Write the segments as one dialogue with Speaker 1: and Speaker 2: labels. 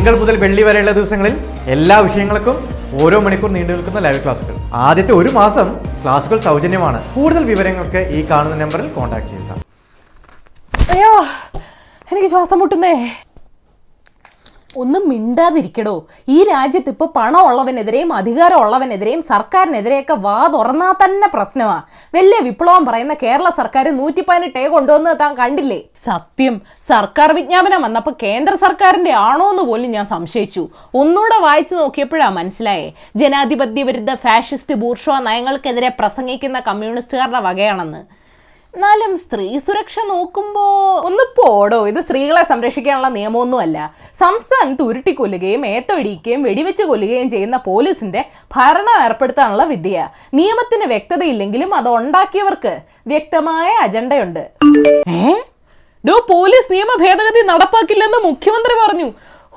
Speaker 1: തിങ്കൾ മുതൽ വെള്ളി വരെയുള്ള ദിവസങ്ങളിൽ എല്ലാ വിഷയങ്ങൾക്കും ഓരോ മണിക്കൂർ നീണ്ടു നിൽക്കുന്ന ലൈവ് ക്ലാസുകൾ ആദ്യത്തെ ഒരു മാസം ക്ലാസുകൾ സൗജന്യമാണ് കൂടുതൽ വിവരങ്ങൾക്ക് ഈ കാണുന്ന നമ്പറിൽ കോൺടാക്ട് ചെയ്യുക
Speaker 2: അയ്യോ എനിക്ക് ശ്വാസം മുട്ടുന്നേ ഒന്നും മിണ്ടാതിരിക്കടോ ഈ രാജ്യത്ത് ഇപ്പോൾ പണമുള്ളവനെതിരെയും അധികാരമുള്ളവനെതിരെയും സർക്കാരിനെതിരെയൊക്കെ വാ തുറന്നാ തന്നെ പ്രശ്നമാ വലിയ വിപ്ലവം പറയുന്ന കേരള സർക്കാർ നൂറ്റി പതിനെട്ട് കൊണ്ടുവന്ന് താൻ കണ്ടില്ലേ
Speaker 3: സത്യം സർക്കാർ വിജ്ഞാപനം വന്നപ്പോ കേന്ദ്ര സർക്കാരിന്റെ ആണോ എന്ന് പോലും ഞാൻ സംശയിച്ചു ഒന്നുകൂടെ വായിച്ചു നോക്കിയപ്പോഴാ മനസ്സിലായേ ജനാധിപത്യ വിരുദ്ധ ഫാഷിസ്റ്റ് ബൂർഷ്വ നയങ്ങൾക്കെതിരെ പ്രസംഗിക്കുന്ന കമ്മ്യൂണിസ്റ്റുകാരുടെ വകയാണെന്ന്
Speaker 2: എന്നാലും സ്ത്രീ സുരക്ഷ നോക്കുമ്പോ
Speaker 3: ഒന്ന് പോടോ ഇത് സ്ത്രീകളെ സംരക്ഷിക്കാനുള്ള നിയമമൊന്നും അല്ല സംസ്ഥാനത്ത് ഉരുട്ടിക്കൊല്ലുകയും ഏത്തടിക്കുകയും വെടിവെച്ച് കൊല്ലുകയും ചെയ്യുന്ന പോലീസിന്റെ ഭരണം ഏർപ്പെടുത്താനുള്ള വിദ്യ നിയമത്തിന് വ്യക്തതയില്ലെങ്കിലും അത് ഉണ്ടാക്കിയവർക്ക് വ്യക്തമായ അജണ്ടയുണ്ട് ഏ
Speaker 2: ഡോ പോലീസ് നിയമ ഭേദഗതി നടപ്പാക്കില്ലെന്ന് മുഖ്യമന്ത്രി പറഞ്ഞു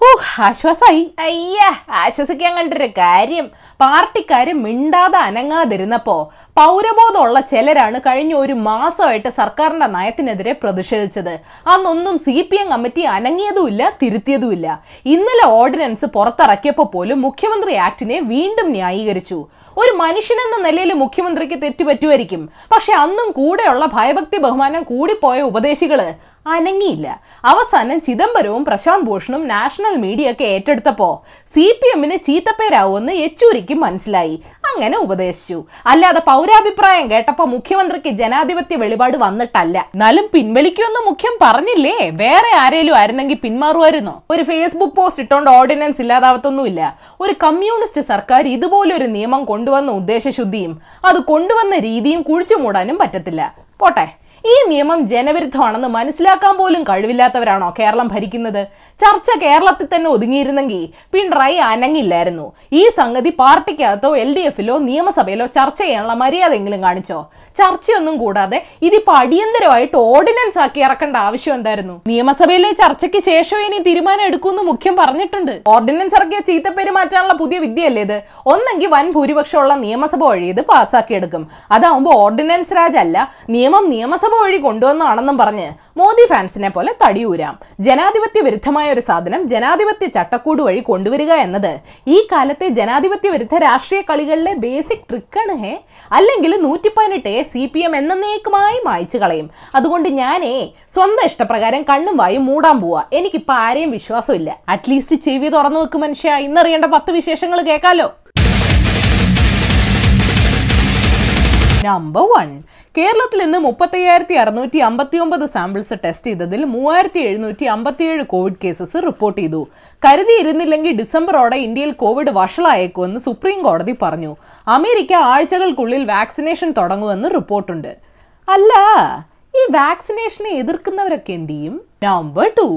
Speaker 2: ഓ ആശ്വാസായി അയ്യ
Speaker 3: ആശ്വസിക്കാൻ കണ്ടൊരു കാര്യം പാർട്ടിക്കാര് മിണ്ടാതെ അനങ്ങാതിരുന്നപ്പോ പൗരബോധമുള്ള ചിലരാണ് കഴിഞ്ഞ ഒരു മാസമായിട്ട് സർക്കാരിന്റെ നയത്തിനെതിരെ പ്രതിഷേധിച്ചത് അന്നൊന്നും സി പി എം കമ്മിറ്റി അനങ്ങിയതുമില്ല തിരുത്തിയതുമില്ല ഇന്നലെ ഓർഡിനൻസ് പുറത്തിറക്കിയപ്പോൾ പോലും മുഖ്യമന്ത്രി ആക്ടിനെ വീണ്ടും ന്യായീകരിച്ചു ഒരു മനുഷ്യനെന്ന നിലയിൽ മുഖ്യമന്ത്രിക്ക് തെറ്റുപറ്റുമായിരിക്കും പക്ഷെ അന്നും കൂടെയുള്ള ഭയഭക്തി ബഹുമാനം കൂടിപ്പോയ ഉപദേശികള് അനങ്ങിയില്ല അവസാനം ചിദംബരവും പ്രശാന്ത് ഭൂഷണും നാഷണൽ മീഡിയ ഒക്കെ ഏറ്റെടുത്തപ്പോൾ സി പി എമ്മിന് ചീത്തപ്പേരാവുമെന്ന് യെച്ചൂരിക്ക് മനസ്സിലായി അങ്ങനെ ഉപദേശിച്ചു അല്ലാതെ പൗരാഭിപ്രായം കേട്ടപ്പോൾ മുഖ്യമന്ത്രിക്ക് ജനാധിപത്യ വെളിപാട് വന്നിട്ടല്ല
Speaker 2: എന്നാലും പിൻവലിക്കുമെന്ന് മുഖ്യം പറഞ്ഞില്ലേ വേറെ ആരേലും ആയിരുന്നെങ്കിൽ പിന്മാറുമായിരുന്നോ ഒരു ഫേസ്ബുക്ക് പോസ്റ്റ് ഇട്ടോണ്ട് ഓർഡിനൻസ് ഇല്ലാതാവത്തൊന്നുമില്ല ഒരു കമ്മ്യൂണിസ്റ്റ് സർക്കാർ ഇതുപോലൊരു നിയമം കൊണ്ടുവന്ന ഉദ്ദേശശുദ്ധിയും അത് കൊണ്ടുവന്ന രീതിയും കുഴിച്ചു മൂടാനും പറ്റത്തില്ല പോട്ടെ ഈ നിയമം ജനവിരുദ്ധമാണെന്ന് മനസ്സിലാക്കാൻ പോലും കഴിവില്ലാത്തവരാണോ കേരളം ഭരിക്കുന്നത് ചർച്ച കേരളത്തിൽ തന്നെ ഒതുങ്ങിയിരുന്നെങ്കിൽ പിണറായി അനങ്ങില്ലായിരുന്നു ഈ സംഗതി പാർട്ടിക്കകത്തോ എൽ ഡി എഫിലോ നിയമസഭയിലോ ചർച്ച ചെയ്യാനുള്ള എങ്കിലും കാണിച്ചോ ചർച്ചയൊന്നും കൂടാതെ ഇതിപ്പോ അടിയന്തരമായിട്ട് ഓർഡിനൻസ് ആക്കി ഇറക്കേണ്ട ആവശ്യം എന്തായിരുന്നു നിയമസഭയിലെ ചർച്ചയ്ക്ക് ശേഷം ഇനി തീരുമാനം എടുക്കുമെന്ന് മുഖ്യം പറഞ്ഞിട്ടുണ്ട്
Speaker 3: ഓർഡിനൻസ് ഇറക്കിയ ചീത്ത പെരുമാറ്റാനുള്ള പുതിയ വിദ്യയല്ലേ ഇത് ഒന്നെങ്കിൽ വൻ ഭൂരിപക്ഷമുള്ള നിയമസഭ വഴി ഇത് പാസ്സാക്കിയെടുക്കും അതാവുമ്പോൾ ഓർഡിനൻസ് രാജല്ല നിയമം നിയമസഭ നിയമസഭ വഴി കൊണ്ടുവന്നതാണെന്നും പറഞ്ഞ് മോദി ഫാൻസിനെ പോലെ തടിയൂരാം ജനാധിപത്യ വിരുദ്ധമായ ഒരു സാധനം ജനാധിപത്യ ചട്ടക്കൂട് വഴി കൊണ്ടുവരിക എന്നത് ഈ കാലത്തെ ജനാധിപത്യ വിരുദ്ധ രാഷ്ട്രീയ കളികളിലെ ബേസിക് ട്രിക്കാണ് ഹേ അല്ലെങ്കിൽ നൂറ്റി പതിനെട്ടേ സി പി എം എന്നേക്കുമായി മായച്ചു കളയും അതുകൊണ്ട് ഞാനേ സ്വന്തം ഇഷ്ടപ്രകാരം കണ്ണും വായും മൂടാൻ പോവാ എനിക്കിപ്പോ ആരെയും വിശ്വാസമില്ല അറ്റ്ലീസ്റ്റ് ചെവി തുറന്നു വെക്കും മനുഷ്യ ഇന്നറിയേണ്ട പത്ത് വിശേഷങ്ങൾ കേൾക്കാലോ
Speaker 4: നമ്പർ വൺ കേരളത്തിൽ ഇന്ന് മുപ്പത്തയ്യായിരത്തി അറുന്നൂറ്റി അമ്പത്തി ഒമ്പത് സാമ്പിൾസ് ടെസ്റ്റ് ചെയ്തതിൽ മൂവായിരത്തി എഴുന്നൂറ്റി അമ്പത്തിയേഴ് കോവിഡ് കേസസ് റിപ്പോർട്ട് ചെയ്തു കരുതിയിരുന്നില്ലെങ്കിൽ ഡിസംബറോടെ ഇന്ത്യയിൽ കോവിഡ് വഷളായേക്കുമെന്ന് സുപ്രീം കോടതി പറഞ്ഞു അമേരിക്ക ആഴ്ചകൾക്കുള്ളിൽ വാക്സിനേഷൻ തുടങ്ങുമെന്ന് റിപ്പോർട്ടുണ്ട് അല്ല ഈ വാക്സിനേഷനെ എതിർക്കുന്നവരൊക്കെ എന്തു ചെയ്യും നമ്പർ ടു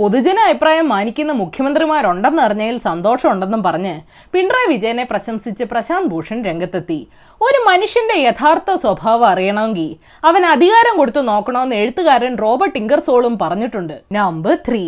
Speaker 4: പൊതുജന അഭിപ്രായം മാനിക്കുന്ന മുഖ്യമന്ത്രിമാരുണ്ടെന്ന് അറിഞ്ഞതിൽ സന്തോഷമുണ്ടെന്നും പറഞ്ഞ് പിണറായി വിജയനെ പ്രശംസിച്ച് പ്രശാന്ത് ഭൂഷൺ രംഗത്തെത്തി ഒരു മനുഷ്യന്റെ യഥാർത്ഥ സ്വഭാവം അറിയണമെങ്കിൽ അവൻ അധികാരം കൊടുത്തു നോക്കണമെന്ന് എഴുത്തുകാരൻ റോബർട്ട് ഇംഗർസോളും പറഞ്ഞിട്ടുണ്ട് നമ്പർ ത്രീ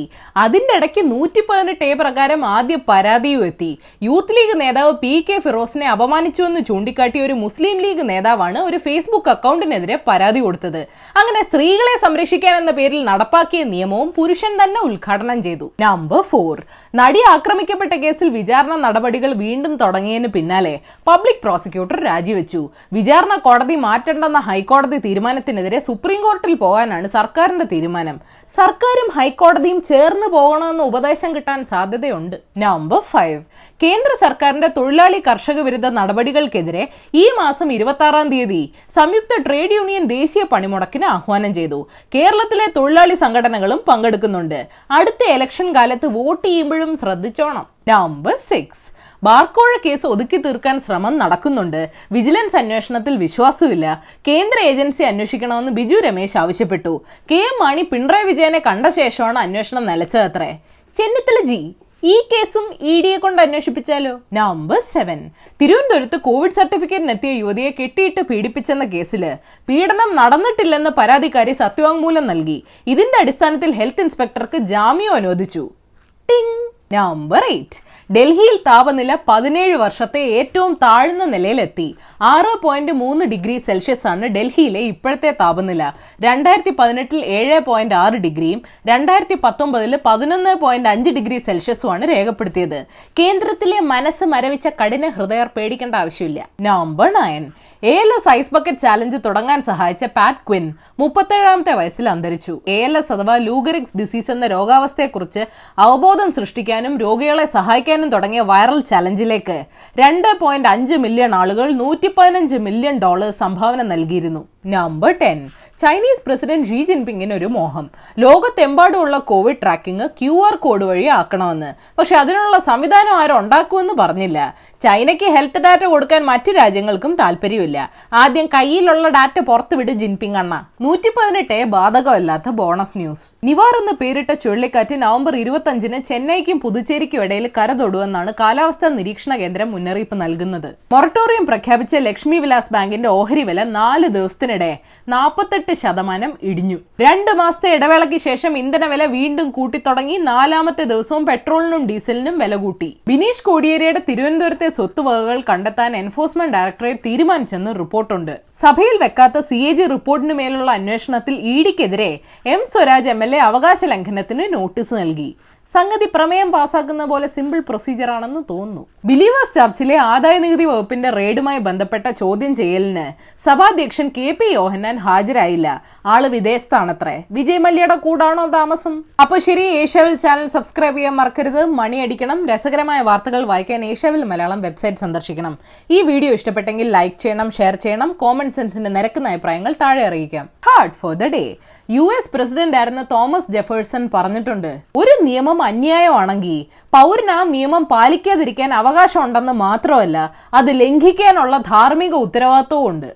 Speaker 4: അതിന്റെ ഇടയ്ക്ക് നൂറ്റി പതിനെട്ട് എ പ്രകാരം ആദ്യ പരാതിയും എത്തി യൂത്ത് ലീഗ് നേതാവ് പി കെ ഫിറോസിനെ അപമാനിച്ചുവെന്ന് ചൂണ്ടിക്കാട്ടിയ ഒരു മുസ്ലിം ലീഗ് നേതാവാണ് ഒരു ഫേസ്ബുക്ക് അക്കൗണ്ടിനെതിരെ പരാതി കൊടുത്തത് അങ്ങനെ സ്ത്രീകളെ സംരക്ഷിക്കാൻ എന്ന പേരിൽ നടപ്പാക്കിയ നിയമവും പുരുഷൻ തന്നെ ഉദ്ഘാടനം ചെയ്തു നമ്പർ ഫോർ നടി ആക്രമിക്കപ്പെട്ട കേസിൽ വിചാരണ നടപടികൾ വീണ്ടും തുടങ്ങിയതിന് പിന്നാലെ പബ്ലിക് പ്രോസിക്യൂട്ടർ രാജിവെച്ചു വിചാരണ കോടതി മാറ്റണ്ടെന്ന ഹൈക്കോടതി തീരുമാനത്തിനെതിരെ സുപ്രീം കോടതിയിൽ പോകാനാണ് സർക്കാരിന്റെ തീരുമാനം സർക്കാരും ഹൈക്കോടതിയും ചേർന്ന് പോകണമെന്ന ഉപദേശം കിട്ടാൻ സാധ്യതയുണ്ട് നമ്പർ ഫൈവ് കേന്ദ്ര സർക്കാരിന്റെ തൊഴിലാളി കർഷക വിരുദ്ധ നടപടികൾക്കെതിരെ ഈ മാസം ഇരുപത്തി തീയതി സംയുക്ത ട്രേഡ് യൂണിയൻ ദേശീയ പണിമുടക്കിന് ആഹ്വാനം ചെയ്തു കേരളത്തിലെ തൊഴിലാളി സംഘടനകളും പങ്കെടുക്കുന്നുണ്ട് അടുത്ത ഇലക്ഷൻ കാലത്ത് വോട്ട് ചെയ്യുമ്പോഴും ശ്രദ്ധിച്ചോണം നമ്പർ സിക്സ് ബാർക്കോഴ കേസ് ഒതുക്കി തീർക്കാൻ ശ്രമം നടക്കുന്നുണ്ട് വിജിലൻസ് അന്വേഷണത്തിൽ വിശ്വാസമില്ല കേന്ദ്ര ഏജൻസി അന്വേഷിക്കണമെന്ന് ബിജു രമേശ് ആവശ്യപ്പെട്ടു കെ എം മാണി പിണറായി വിജയനെ കണ്ട ശേഷമാണ് അന്വേഷണം നിലച്ചതത്രേ ചെന്നിത്തല ജി ഈ കേസും ഇ e ഡിയെ കൊണ്ട് അന്വേഷിപ്പിച്ചാലോ നമ്പർ സെവൻ തിരുവനന്തപുരത്ത് കോവിഡ് എത്തിയ യുവതിയെ കെട്ടിയിട്ട് പീഡിപ്പിച്ചെന്ന കേസിൽ പീഡനം നടന്നിട്ടില്ലെന്ന് പരാതിക്കാരി സത്യവാങ്മൂലം നൽകി ഇതിന്റെ അടിസ്ഥാനത്തിൽ ഹെൽത്ത് ഇൻസ്പെക്ടർക്ക് ജാമ്യം അനുവദിച്ചു ടിങ് നമ്പർ എയ്റ്റ് ഡൽഹിയിൽ താപനില പതിനേഴ് വർഷത്തെ ഏറ്റവും താഴ്ന്ന നിലയിലെത്തി ആറ് പോയിന്റ് മൂന്ന് ഡിഗ്രി സെൽഷ്യസ് ആണ് ഡൽഹിയിലെ ഇപ്പോഴത്തെ താപനില രണ്ടായിരത്തി പതിനെട്ടിൽ ഏഴ് പോയിന്റ് ആറ് ഡിഗ്രിയും രണ്ടായിരത്തി പത്തൊമ്പതിൽ പതിനൊന്ന് പോയിന്റ് അഞ്ച് ഡിഗ്രി സെൽഷ്യസുമാണ് രേഖപ്പെടുത്തിയത് കേന്ദ്രത്തിലെ മനസ്സ് മരവിച്ച കഠിന ഹൃദയർ പേടിക്കേണ്ട ആവശ്യമില്ല number nine A L S ice bucket challenge തുടങ്ങാൻ സഹായിച്ച പാറ്റ് ക്വിൻ മുപ്പത്തേഴാമത്തെ വയസ്സിൽ അന്തരിച്ചു എ എൽ എസ് അഥവാ ലൂഗറിക്സ് ഡിസീസ് എന്ന രോഗാവസ്ഥയെക്കുറിച്ച് അവബോധം സൃഷ്ടിക്കാൻ ചെയ്യാനും രോഗികളെ സഹായിക്കാനും തുടങ്ങിയ വൈറൽ ചലഞ്ചിലേക്ക് രണ്ട് പോയിന്റ് അഞ്ച് മില്യൺ ആളുകൾ നൂറ്റി പതിനഞ്ച് മില്യൺ ഡോളർ സംഭാവന നൽകിയിരുന്നു number ten Chinese president Xi ജിൻപിങ്ങിന് ഒരു മോഹം ലോകത്തെമ്പാടുമുള്ള Covid tracking Q R code വഴി ആക്കണമെന്ന് പക്ഷെ അതിനുള്ള സംവിധാനം ആരും ഉണ്ടാക്കുമെന്ന് പറഞ്ഞില്ല ചൈനയ്ക്ക് ഹെൽത്ത് ഡാറ്റ കൊടുക്കാൻ മറ്റു രാജ്യങ്ങൾക്കും താല്പര്യമില്ല ആദ്യം കയ്യിലുള്ള ഡാറ്റ പുറത്തുവിട് ജിൻപിങ് അണ്ണ നൂറ്റി പതിനെട്ട് ബാധകമല്ലാത്ത ബോണസ് ന്യൂസ് നിവാർ എന്ന് പേരിട്ട ചുഴലിക്കാറ്റ് നവംബർ ഇരുപത്തഞ്ചിന് ചെന്നൈക്കും പുതുച്ചേരിക്കും ഇടയിൽ കരതൊടുവെന്നാണ് കാലാവസ്ഥാ നിരീക്ഷണ കേന്ദ്രം മുന്നറിയിപ്പ് നൽകുന്നത് മൊറട്ടോറിയം പ്രഖ്യാപിച്ച ലക്ഷ്മി വിലാസ് ബാങ്കിന്റെ ഓഹരി വില നാല് ദിവസത്തിനിടെ നാൽപ്പത്തെട്ട് ശതമാനം ഇടിഞ്ഞു രണ്ട് മാസത്തെ ഇടവേളയ്ക്ക് ശേഷം ഇന്ധനവില വീണ്ടും കൂട്ടിത്തുടങ്ങി നാലാമത്തെ ദിവസവും പെട്രോളിനും ഡീസലിനും വില കൂട്ടി ബിനീഷ് കോടിയേരിയുടെ തിരുവനന്തപുരത്തെ സ്വത്തുവകകൾ കണ്ടെത്താൻ എൻഫോഴ്സ്മെന്റ് ഡയറക്ടറേറ്റ് തീരുമാനിച്ചെന്ന് റിപ്പോർട്ടുണ്ട് സഭയിൽ വെക്കാത്ത സി എ ജി റിപ്പോർട്ടിന് മേലുള്ള അന്വേഷണത്തിൽ ഇ e ഡിക്കെതിരെ M Swaraj M L A അവകാശ ലംഘനത്തിന് നോട്ടീസ് നൽകി സംഗതി പ്രമേയം പാസ്സാക്കുന്ന പോലെ സിമ്പിൾ പ്രൊസീജിയർ ആണെന്ന് തോന്നുന്നു ബിലീവേഴ്സ് ചർച്ചിലെ ആദായ നികുതി വകുപ്പിന്റെ റെയ്ഡുമായി ബന്ധപ്പെട്ട ചോദ്യം ചെയ്യലിന് സഭാധ്യക്ഷൻ കെ പി യോഹന്നാൻ ഹാജരായില്ല ആള് വിദേശത്താണത്രേ വിജയ് മല്യയുടെ കൂടാണോ താമസം അപ്പോൾ ശരി ഏഷ്യാവിൽ ചാനൽ സബ്സ്ക്രൈബ് ചെയ്യാൻ മറക്കരുത് മണിയടിക്കണം രസകരമായ വാർത്തകൾ വായിക്കാൻ ഏഷ്യാവിൽ മലയാളം വെബ്സൈറ്റ് സന്ദർശിക്കണം ഈ വീഡിയോ ഇഷ്ടപ്പെട്ടെങ്കിൽ ലൈക്ക് ചെയ്യണം ഷെയർ ചെയ്യണം കോമൺ സെൻസിന്റെ നിരക്കുന്ന അഭിപ്രായങ്ങൾ താഴെ അറിയിക്കാം hard for the day U S president ആയിരുന്ന തോമസ് ജെഫേഴ്സൺ പറഞ്ഞിട്ടുണ്ട് ഒരു നിയമം നിയമം അന്യായമാണെങ്കിൽ പൗരന് ആ നിയമം പാലിക്കാതിരിക്കാൻ അവകാശമുണ്ടെന്ന് മാത്രമല്ല അത് ലംഘിക്കാനുള്ള ധാർമ്മിക ഉത്തരവാദിത്വവും ഉണ്ട്